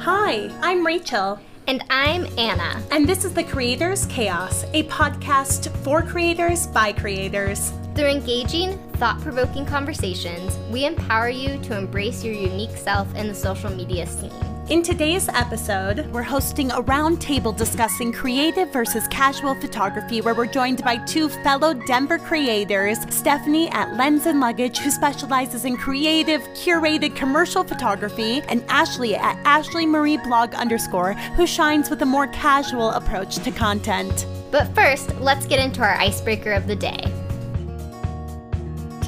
Hi, I'm Rachel. And I'm Anna. And this is The Creators Chaos, a podcast for creators by creators. Through engaging, thought provoking conversations, we empower you to embrace your unique self in the social media scene. In today's episode, we're hosting a roundtable discussing creative versus casual photography, where we're joined by two fellow Denver creators Stephanie at Lens and Luggage, who specializes in creative, curated commercial photography, and Ashley at Ashley Marie Blog underscore, who shines with a more casual approach to content. But first, let's get into our icebreaker of the day.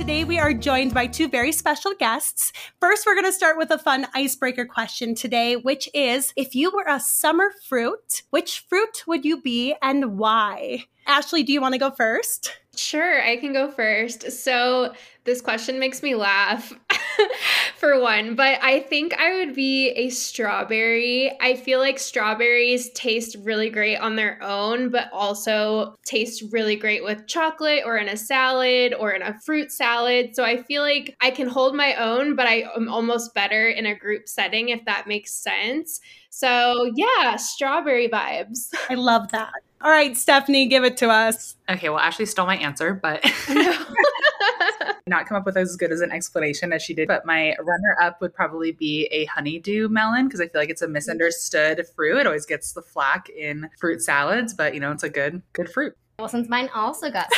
Today, we are joined by two very special guests. First, we're going to start with a fun icebreaker question today, which is if you were a summer fruit, which fruit would you be and why? Ashley, do you want to go first? Sure, I can go first. So, this question makes me laugh for one, but I think I would be a strawberry. I feel like strawberries taste really great on their own, but also taste really great with chocolate or in a salad or in a fruit salad. So, I feel like I can hold my own, but I am almost better in a group setting, if that makes sense. So, yeah, strawberry vibes. I love that. All right, Stephanie, give it to us. Okay, well, Ashley stole my answer, but not come up with as good as an explanation as she did. But my runner up would probably be a honeydew melon because I feel like it's a misunderstood fruit. It always gets the flack in fruit salads, but you know, it's a good good fruit. Well, since mine also got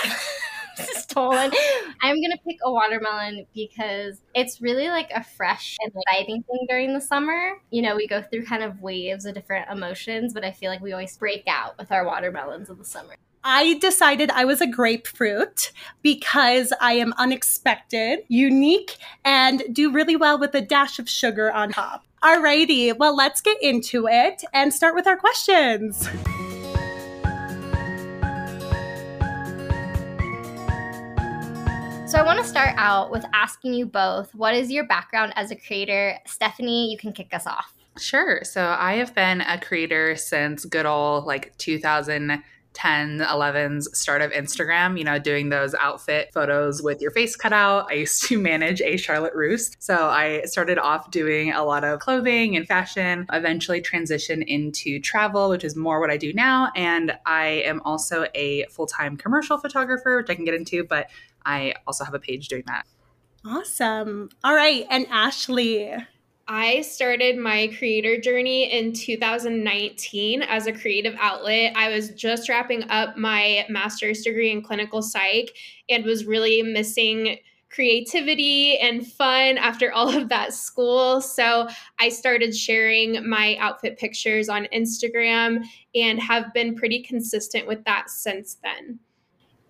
stolen. I'm gonna pick a watermelon because it's really like a fresh and exciting thing during the summer. You know, we go through kind of waves of different emotions, but I feel like we always break out with our watermelons in the summer. I decided I was a grapefruit because I am unexpected, unique, and do really well with a dash of sugar on top. Alrighty, well, let's get into it and start with our questions. Want to start out with asking you both what is your background as a creator? Stephanie, you can kick us off. Sure. So I have been a creator since good old like 2000- 10, 11's start of Instagram, you know, doing those outfit photos with your face cut out. I used to manage a Charlotte Russe. So I started off doing a lot of clothing and fashion, eventually transitioned into travel, which is more what I do now. And I am also a full time commercial photographer, which I can get into, but I also have a page doing that. Awesome. All right. And Ashley. I started my creator journey in 2019 as a creative outlet. I was just wrapping up my master's degree in clinical psych and was really missing creativity and fun after all of that school. So I started sharing my outfit pictures on Instagram and have been pretty consistent with that since then.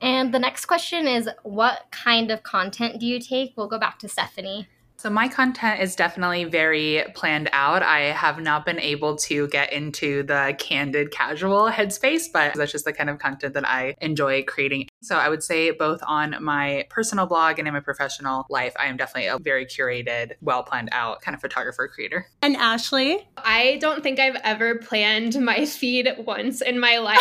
And the next question is what kind of content do you take? We'll go back to Stephanie. So, my content is definitely very planned out. I have not been able to get into the candid casual headspace, but that's just the kind of content that I enjoy creating. So, I would say both on my personal blog and in my professional life, I am definitely a very curated, well planned out kind of photographer creator. And Ashley? I don't think I've ever planned my feed once in my life.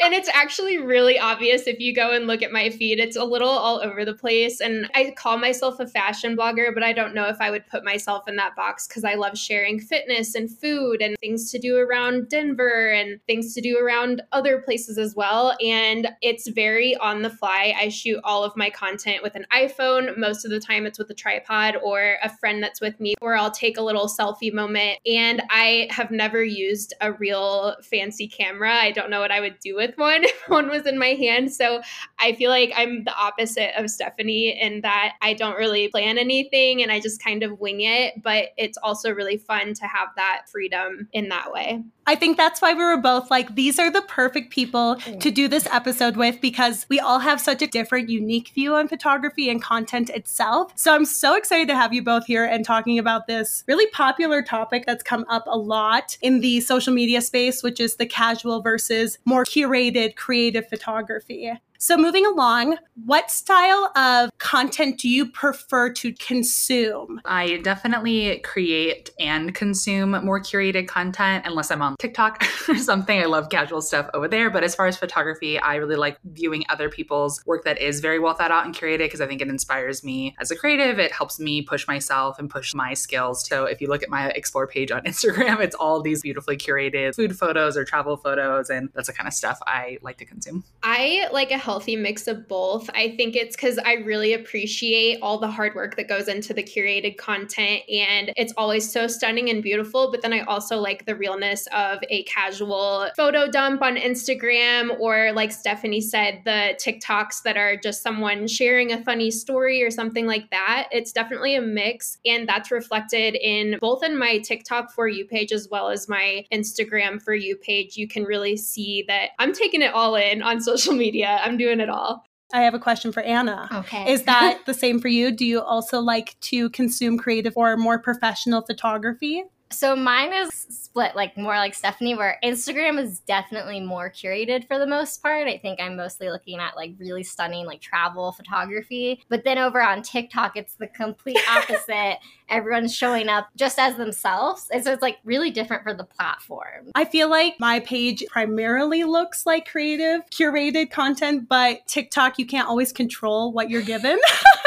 and it's actually really obvious if you go and look at my feed. It's a little all over the place. And I call myself a fashion fashion blogger, but I don't know if I would put myself in that box because I love sharing fitness and food and things to do around Denver and things to do around other places as well. And it's very on the fly. I shoot all of my content with an iPhone. Most of the time, it's with a tripod or a friend that's with me, or I'll take a little selfie moment. And I have never used a real fancy camera. I don't know what I would do with one if one was in my hand. So I feel like I'm the opposite of Stephanie in that I don't really plan plan anything and I just kind of wing it. But it's also really fun to have that freedom in that way. I think that's why we were both like, these are the perfect people mm. to do this episode with because we all have such a different, unique view on photography and content itself. So I'm so excited to have you both here and talking about this really popular topic that's come up a lot in the social media space, which is the casual versus more curated creative photography. So, moving along, what style of content do you prefer to consume? I definitely create and consume more curated content unless I'm on TikTok or something. I love casual stuff over there. But as far as photography, I really like viewing other people's work that is very well thought out and curated because I think it inspires me as a creative. It helps me push myself and push my skills. So, if you look at my explore page on Instagram, it's all these beautifully curated food photos or travel photos. And that's the kind of stuff I like to consume. I like a healthy mix of both. I think it's because I really appreciate all the hard work that goes into the curated content and it's always so stunning and beautiful. But then I also like the realness of a casual photo dump on Instagram or, like Stephanie said, the TikToks that are just someone sharing a funny story or something like that. It's definitely a mix. And that's reflected in both in my TikTok for you page as well as my Instagram for you page. You can really see that I'm taking it all in on social media. I'm doing it all. I have a question for Anna. Okay. Is that the same for you? Do you also like to consume creative or more professional photography? So mine is split, like more like Stephanie, where Instagram is definitely more curated for the most part. I think I'm mostly looking at like really stunning like travel photography. But then over on TikTok, it's the complete opposite. Everyone's showing up just as themselves. And so it's like really different for the platform. I feel like my page primarily looks like creative, curated content, but TikTok, you can't always control what you're given.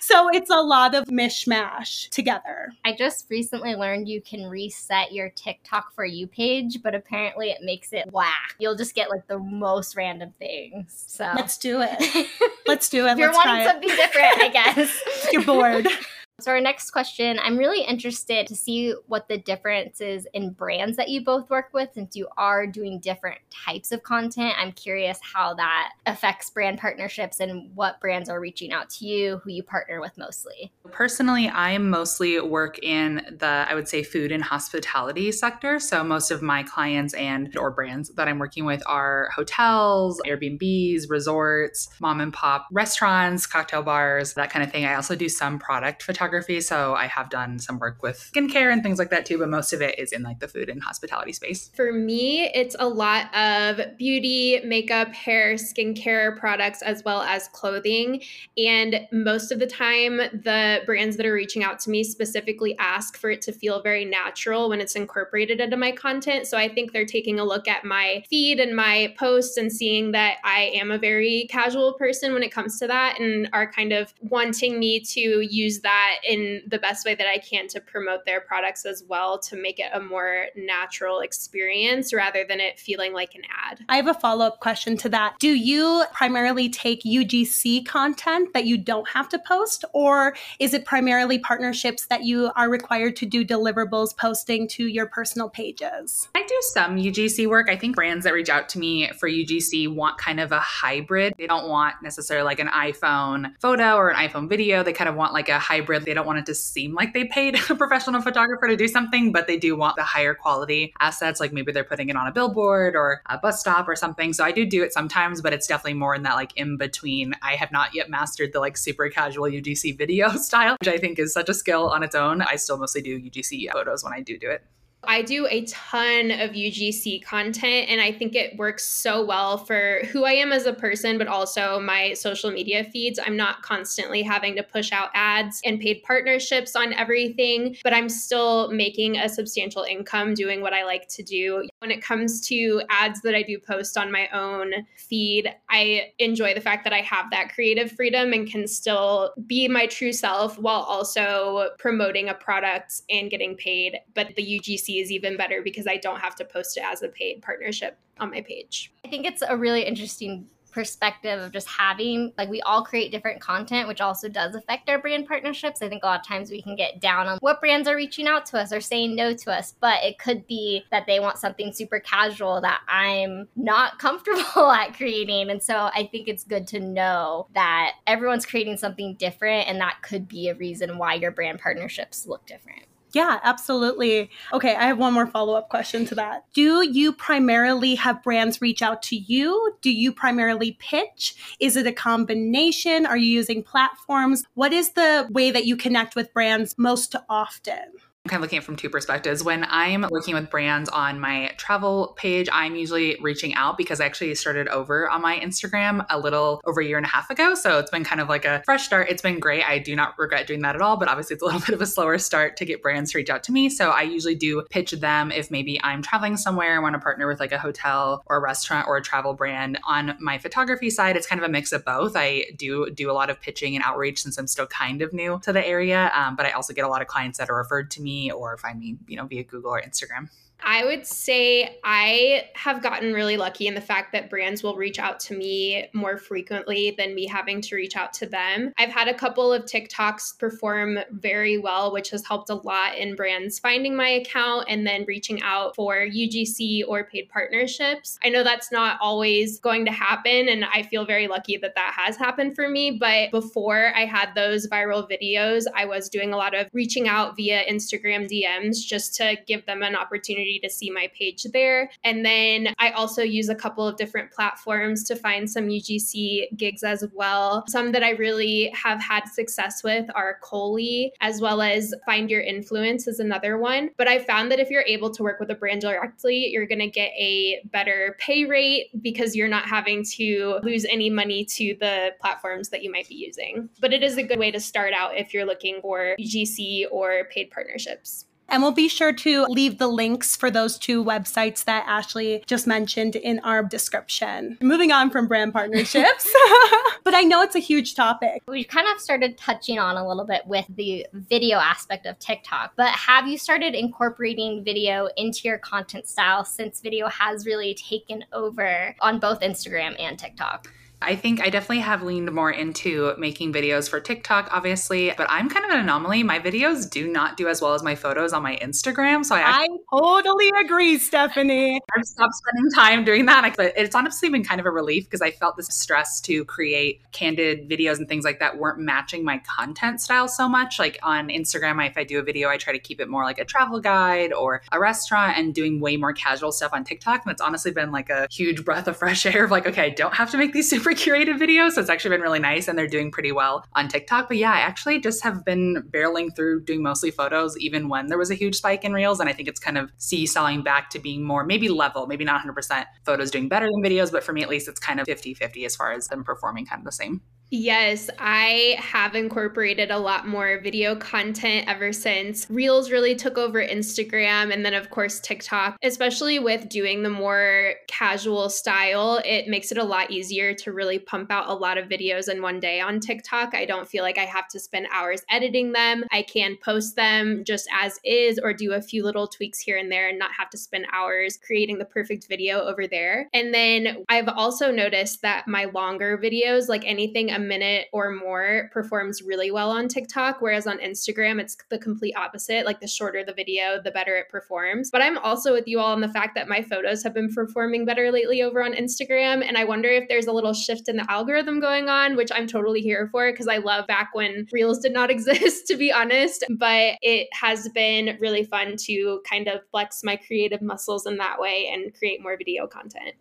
so it's a lot of mishmash together. I just recently learned you can reset your TikTok for you page, but apparently it makes it whack. You'll just get like the most random things. So Let's do it. Let's do it. you're Let's wanting something different, I guess. You're bored. So, our next question I'm really interested to see what the difference is in brands that you both work with since you are doing different types of content. I'm curious how that affects brand partnerships and what brands are reaching out to you, who you partner with mostly. Personally, I mostly work in the, I would say, food and hospitality sector. So most of my clients and or brands that I'm working with are hotels, Airbnbs, resorts, mom and pop restaurants, cocktail bars, that kind of thing. I also do some product photography. So I have done some work with skincare and things like that too, but most of it is in like the food and hospitality space. For me, it's a lot of beauty, makeup, hair, skincare products, as well as clothing. And most of the time, the brands that are reaching out to me specifically ask for it to feel very natural when it's incorporated into my content. So I think they're taking a look at my feed and my posts and seeing that I am a very casual person when it comes to that and are kind of wanting me to use that in the best way that I can to promote their products as well to make it a more natural experience rather than it feeling like an ad. I have a follow up question to that. Do you primarily take UGC content that you don't have to post, or is it primarily partnerships that you are required to do deliverables posting to your personal pages? I do some UGC work. I think brands that reach out to me for UGC want kind of a hybrid. They don't want necessarily like an iPhone photo or an iPhone video. They kind of want like a hybrid. They don't want it to seem like they paid a professional photographer to do something, but they do want the higher quality assets. Like maybe they're putting it on a billboard or a bus stop or something. So I do do it sometimes, but it's definitely more in that like in between. I have not yet mastered the like super casual UGC video style, which I think is such a skill on its own. I still mostly do UGC photos when I do do it. I do a ton of UGC content, and I think it works so well for who I am as a person, but also my social media feeds. I'm not constantly having to push out ads and paid partnerships on everything, but I'm still making a substantial income doing what I like to do. When it comes to ads that I do post on my own feed, I enjoy the fact that I have that creative freedom and can still be my true self while also promoting a product and getting paid. But the UGC is even better because I don't have to post it as a paid partnership on my page. I think it's a really interesting perspective of just having like we all create different content which also does affect our brand partnerships. I think a lot of times we can get down on what brands are reaching out to us or saying no to us but it could be that they want something super casual that i'm not comfortable at creating. And so i think it's good to know that everyone's creating something different and that could be a reason why your brand partnerships look different Yeah, absolutely. Okay, I have one more follow up question to that. Do you primarily have brands reach out to you? Do you primarily pitch? Is it a combination? Are you using platforms? What is the way that you connect with brands most often? I'm kind of looking at from two perspectives. When I'm working with brands on my travel page, I'm usually reaching out because I actually started over on my Instagram a little over a year and a half ago. So it's been kind of like a fresh start. It's been great. I do not regret doing that at all, but obviously it's a little bit of a slower start to get brands to reach out to me. So I usually do pitch them if maybe I'm traveling somewhere, I want to partner with like a hotel or a restaurant or a travel brand. On my photography side, it's kind of a mix of both. I do do a lot of pitching and outreach since I'm still kind of new to the area, um, but I also get a lot of clients that are referred to me or find me, you know, via Google or Instagram. I would say I have gotten really lucky in the fact that brands will reach out to me more frequently than me having to reach out to them. I've had a couple of TikToks perform very well, which has helped a lot in brands finding my account and then reaching out for UGC or paid partnerships. I know that's not always going to happen, and I feel very lucky that that has happened for me. But before I had those viral videos, I was doing a lot of reaching out via Instagram DMs just to give them an opportunity to see my page there. And then I also use a couple of different platforms to find some UGC gigs as well. Some that I really have had success with are Cohley, as well as Find Your Influence is another one. But I found that if you're able to work with a brand directly, you're going to get a better pay rate because you're not having to lose any money to the platforms that you might be using. But it is a good way to start out if you're looking for UGC or paid partnerships. And we'll be sure to leave the links for those two websites that Ashley just mentioned in our description. Moving on from brand partnerships, but I know it's a huge topic. We kind of started touching on a little bit with the video aspect of TikTok, but have you started incorporating video into your content style since video has really taken over on both Instagram and TikTok? I think I definitely have leaned more into making videos for TikTok, obviously, but I'm kind of an anomaly. My videos do not do as well as my photos on my Instagram. So I, I totally agree, Stephanie. I've stopped spending time doing that. But it's honestly been kind of a relief because I felt this stress to create candid videos and things like that weren't matching my content style so much. Like on Instagram, if I do a video, I try to keep it more like a travel guide or a restaurant and doing way more casual stuff on TikTok. And it's honestly been like a huge breath of fresh air of like, okay, I don't have to make these super curated videos. So it's actually been really nice and they're doing pretty well on TikTok. But yeah, I actually just have been barreling through doing mostly photos, even when there was a huge spike in reels. And I think it's kind of seesawing back to being more maybe level, maybe not 100% photos doing better than videos. But for me, at least, it's kind of 50 50 as far as them performing kind of the same. Yes, I have incorporated a lot more video content ever since Reels really took over Instagram and then, of course, TikTok. Especially with doing the more casual style, it makes it a lot easier to really pump out a lot of videos in one day on TikTok. I don't feel like I have to spend hours editing them. I can post them just as is or do a few little tweaks here and there and not have to spend hours creating the perfect video over there. And then I've also noticed that my longer videos, like anything minute or more performs really well on TikTok, whereas on Instagram, it's the complete opposite. Like the shorter the video, the better it performs. But I'm also with you all on the fact that my photos have been performing better lately over on Instagram. And I wonder if there's a little shift in the algorithm going on, which I'm totally here for because I love back when Reels did not exist, to be honest. But it has been really fun to kind of flex my creative muscles in that way and create more video content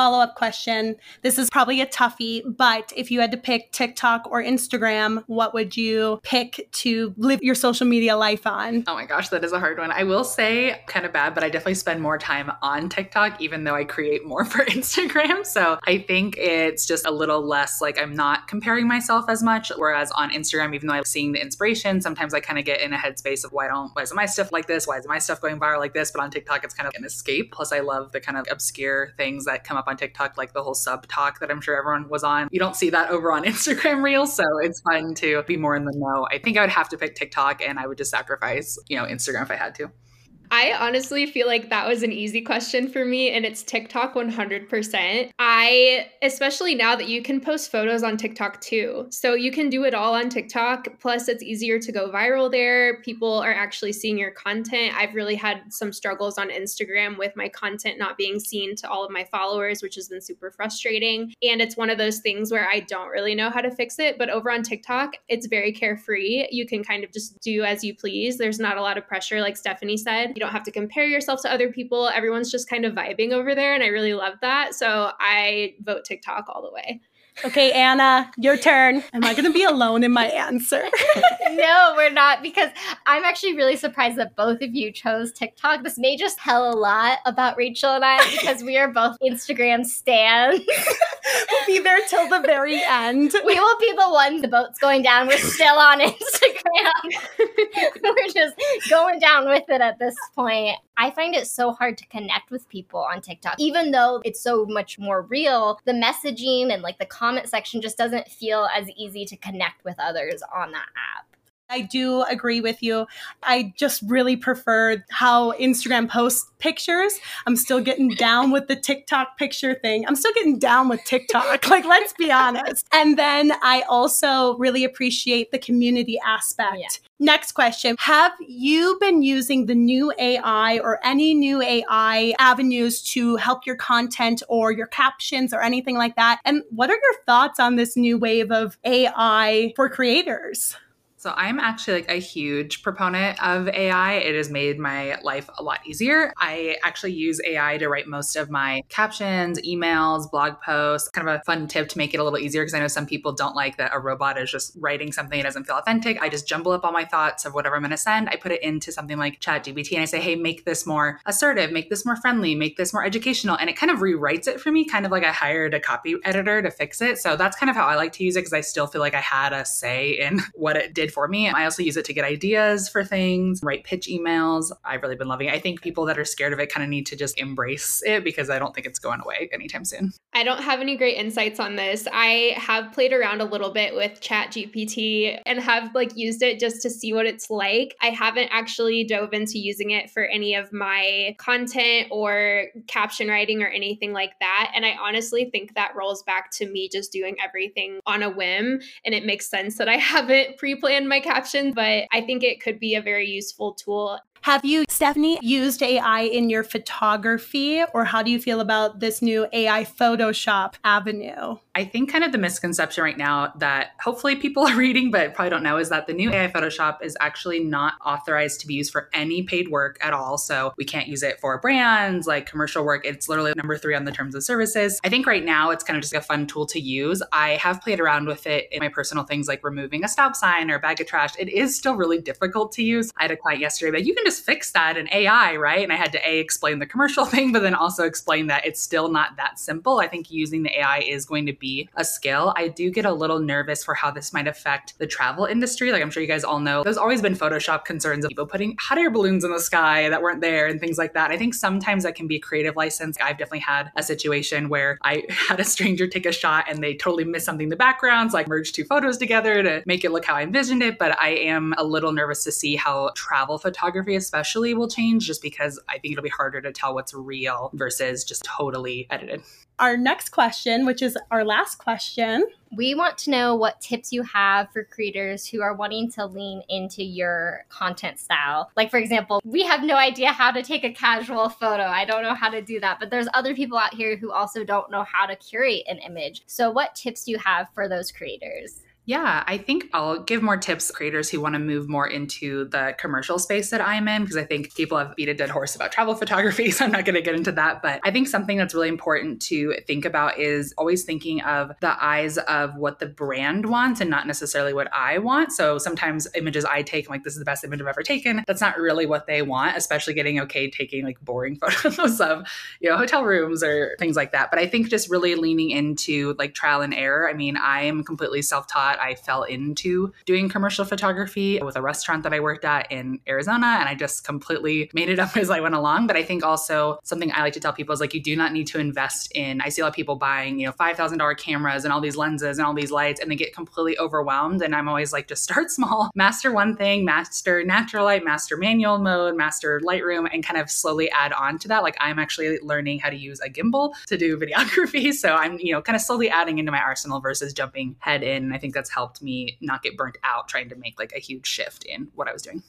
follow up question. This is probably a toughie, but if you had to pick TikTok or Instagram, what would you pick to live your social media life on? Oh my gosh, that is a hard one. I will say kind of bad, but I definitely spend more time on TikTok, even though I create more for Instagram. So I think it's just a little less like I'm not comparing myself as much. Whereas on Instagram, even though I'm seeing the inspiration, sometimes I kind of get in a headspace of why don't, why isn't my stuff like this? Why is my stuff going viral like this? But on TikTok, it's kind of an escape. Plus, I love the kind of obscure things that come up on TikTok, like the whole sub talk that I'm sure everyone was on. You don't see that over on Instagram Reels, so it's fun to be more in the know. I think I would have to pick TikTok and I would just sacrifice, you know, Instagram if I had to. I honestly feel like that was an easy question for me, and it's TikTok 100%. I, especially now that you can post photos on TikTok too. So you can do it all on TikTok. Plus, it's easier to go viral there. People are actually seeing your content. I've really had some struggles on Instagram with my content not being seen to all of my followers, which has been super frustrating. And it's one of those things where I don't really know how to fix it. But over on TikTok, it's very carefree. You can kind of just do as you please. There's not a lot of pressure, like Stephanie said you don't have to compare yourself to other people. Everyone's just kind of vibing over there. And I really love that. So I vote TikTok all the way. Okay, Anna, your turn. Am I going to be alone in my answer? no, we're not because I'm actually really surprised that both of you chose TikTok. This may just tell a lot about Rachel and I because we are both Instagram stans. we'll be there till the very end. We will be the ones the boat's going down. We're still on Instagram. we're just going down with it at this point. I find it so hard to connect with people on TikTok. Even though it's so much more real, the messaging and like the comment section just doesn't feel as easy to connect with others on that app. I do agree with you. I just really prefer how Instagram posts pictures. I'm still getting down with the TikTok picture thing. I'm still getting down with TikTok. like, let's be honest. And then I also really appreciate the community aspect. Yeah. Next question Have you been using the new AI or any new AI avenues to help your content or your captions or anything like that? And what are your thoughts on this new wave of AI for creators? So I'm actually like a huge proponent of AI. It has made my life a lot easier. I actually use AI to write most of my captions, emails, blog posts. Kind of a fun tip to make it a little easier because I know some people don't like that a robot is just writing something that doesn't feel authentic. I just jumble up all my thoughts of whatever I'm going to send. I put it into something like ChatGPT and I say, "Hey, make this more assertive, make this more friendly, make this more educational." And it kind of rewrites it for me, kind of like I hired a copy editor to fix it. So that's kind of how I like to use it because I still feel like I had a say in what it did for me. I also use it to get ideas for things, write pitch emails. I've really been loving it. I think people that are scared of it kind of need to just embrace it because I don't think it's going away anytime soon. I don't have any great insights on this. I have played around a little bit with Chat GPT and have like used it just to see what it's like. I haven't actually dove into using it for any of my content or caption writing or anything like that. And I honestly think that rolls back to me just doing everything on a whim. And it makes sense that I haven't pre planned my caption captions, but I think it could be a very useful tool. Have you, Stephanie, used AI in your photography, or how do you feel about this new AI Photoshop avenue? I think kind of the misconception right now that hopefully people are reading but probably don't know is that the new AI Photoshop is actually not authorized to be used for any paid work at all. So we can't use it for brands like commercial work. It's literally number three on the terms of services. I think right now it's kind of just a fun tool to use. I have played around with it in my personal things like removing a stop sign or a bag of trash. It is still really difficult to use. I had a client yesterday, but you can just fix that in AI, right? And I had to A, explain the commercial thing, but then also explain that it's still not that simple. I think using the AI is going to be a skill. I do get a little nervous for how this might affect the travel industry. Like I'm sure you guys all know, there's always been Photoshop concerns of people putting hot air balloons in the sky that weren't there and things like that. I think sometimes that can be a creative license. I've definitely had a situation where I had a stranger take a shot and they totally missed something in the background. So I merged two photos together to make it look how I envisioned it. But I am a little nervous to see how travel photography, especially, will change just because I think it'll be harder to tell what's real versus just totally edited our next question, which is our last question. We want to know what tips you have for creators who are wanting to lean into your content style. Like, for example, we have no idea how to take a casual photo. I don't know how to do that, but there's other people out here who also don't know how to curate an image. So, what tips do you have for those creators? Yeah, I think I'll give more tips creators who want to move more into the commercial space that I'm in because I think people have beat a dead horse about travel photography, so I'm not going to get into that. But I think something that's really important to think about is always thinking of the eyes of what the brand wants and not necessarily what I want. So sometimes images I take, I'm like, this is the best image I've ever taken. That's not really what they want, especially getting okay taking like boring photos of, you know, hotel rooms or things like that. But I think just really leaning into like trial and error. I mean, I am completely self I fell into doing commercial photography with a restaurant that I worked at in Arizona. And I just completely made it up as I went along. But I think also something I like to tell people is like, you do not need to invest in, I see a lot of people buying, you know, $5,000 cameras and all these lenses and all these lights, and they get completely overwhelmed. And I'm always like, just start small, master one thing, master natural light, master manual mode, master Lightroom, and kind of slowly add on to that. Like I'm actually learning how to use a gimbal to do videography. So I'm, you know, kind of slowly adding into my arsenal versus jumping head in. I think that's helped me not get burnt out trying to make like a huge shift in what I was doing.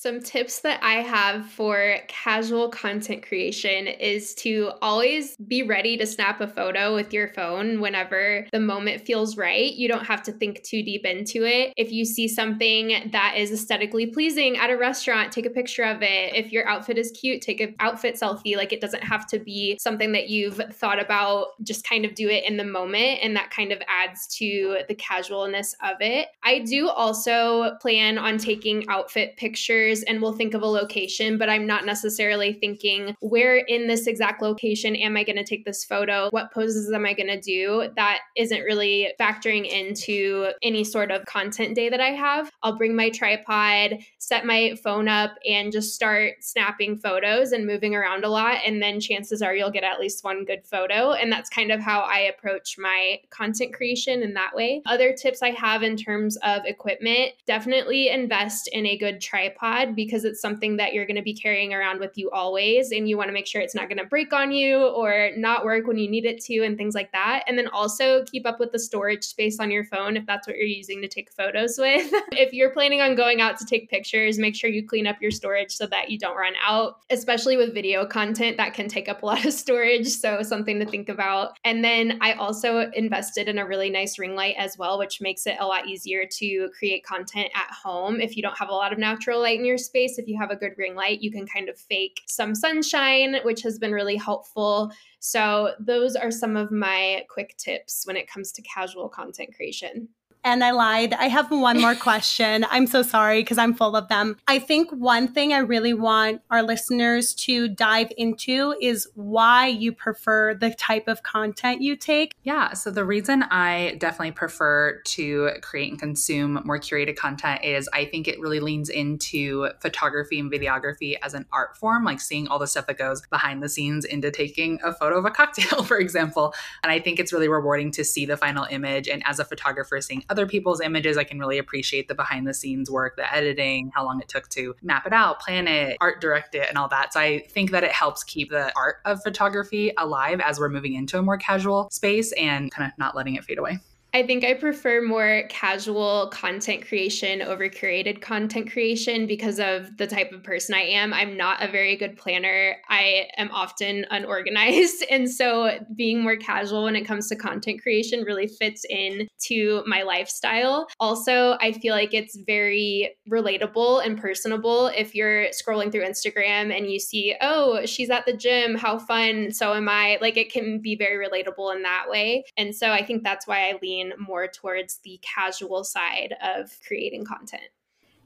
Some tips that I have for casual content creation is to always be ready to snap a photo with your phone whenever the moment feels right. You don't have to think too deep into it. If you see something that is aesthetically pleasing at a restaurant, take a picture of it. If your outfit is cute, take an outfit selfie. Like it doesn't have to be something that you've thought about, just kind of do it in the moment. And that kind of adds to the casualness of it. I do also plan on taking outfit pictures pictures and we'll think of a location, but I'm not necessarily thinking where in this exact location am I going to take this photo? What poses am I going to do? That isn't really factoring into any sort of content day that I have. I'll bring my tripod, set my phone up, and just start snapping photos and moving around a lot. And then chances are you'll get at least one good photo. And that's kind of how I approach my content creation in that way. Other tips I have in terms of equipment definitely invest in a good tripod because it's something that you're going to be carrying around with you always. And you want to make sure it's not going to break on you or not work when you need it to and things like that. And then also keep up with the storage space on your phone if that's what you're using to take photos with. if you're planning on going out to take pictures, make sure you clean up your storage so that you don't run out, especially with video content that can take up a lot of storage. So, something to think about. And then I also invested in a really nice ring light as well, which makes it a lot easier to create content at home if you don't have a lot of natural light in your space, if you have a good ring light, you can kind of fake some sunshine, which has been really helpful. So, those are some of my quick tips when it comes to casual content creation and I lied. I have one more question. I'm so sorry because I'm full of them. I think one thing I really want our listeners to dive into is why you prefer the type of content you take. Yeah. So, the reason I definitely prefer to create and consume more curated content is I think it really leans into photography and videography as an art form, like seeing all the stuff that goes behind the scenes into taking a photo of a cocktail, for example. And I think it's really rewarding to see the final image. And as a photographer, seeing other people's images, I can really appreciate the behind the scenes work, the editing, how long it took to map it out, plan it, art direct it, and all that. So I think that it helps keep the art of photography alive as we're moving into a more casual space and kind of not letting it fade away. I think I prefer more casual content creation over curated content creation because of the type of person I am. I'm not a very good planner. I am often unorganized. And so being more casual when it comes to content creation really fits in to my lifestyle. Also, I feel like it's very relatable and personable if you're scrolling through Instagram and you see, oh, she's at the gym, how fun, so am I. Like it can be very relatable in that way. And so I think that's why I lean more towards the casual side of creating content.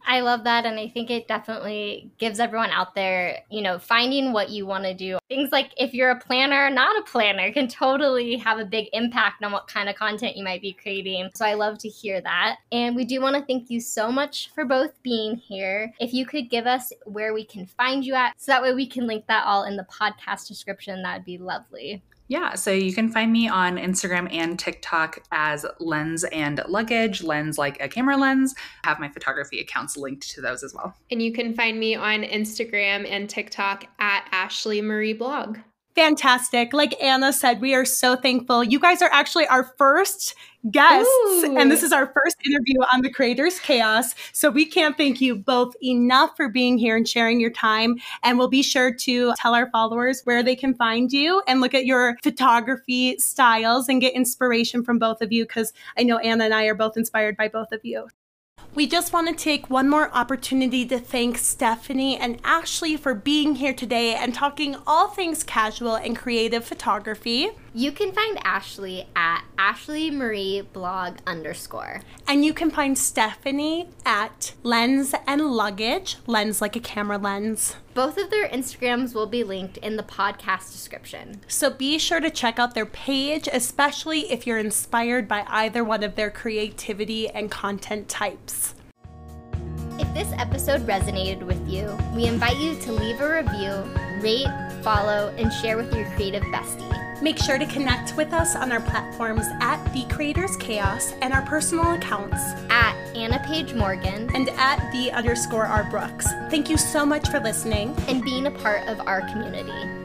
I love that. And I think it definitely gives everyone out there, you know, finding what you want to do. Things like if you're a planner, not a planner, can totally have a big impact on what kind of content you might be creating. So I love to hear that. And we do want to thank you so much for both being here. If you could give us where we can find you at, so that way we can link that all in the podcast description, that would be lovely. Yeah, so you can find me on Instagram and TikTok as Lens and Luggage, lens like a camera lens. I have my photography accounts linked to those as well. And you can find me on Instagram and TikTok at Ashley Marie Blog. Fantastic. Like Anna said, we are so thankful. You guys are actually our first guests, Ooh. and this is our first interview on the Creators Chaos. So we can't thank you both enough for being here and sharing your time. And we'll be sure to tell our followers where they can find you and look at your photography styles and get inspiration from both of you because I know Anna and I are both inspired by both of you. We just want to take one more opportunity to thank Stephanie and Ashley for being here today and talking all things casual and creative photography. You can find Ashley at Ashley Marie blog underscore. And you can find Stephanie at Lens and Luggage, lens like a camera lens. Both of their Instagrams will be linked in the podcast description. So be sure to check out their page, especially if you're inspired by either one of their creativity and content types. If this episode resonated with you, we invite you to leave a review, rate, follow, and share with your creative bestie. Make sure to connect with us on our platforms at The Creators Chaos and our personal accounts at Anna Paige Morgan and at the underscore R Brooks. Thank you so much for listening and being a part of our community.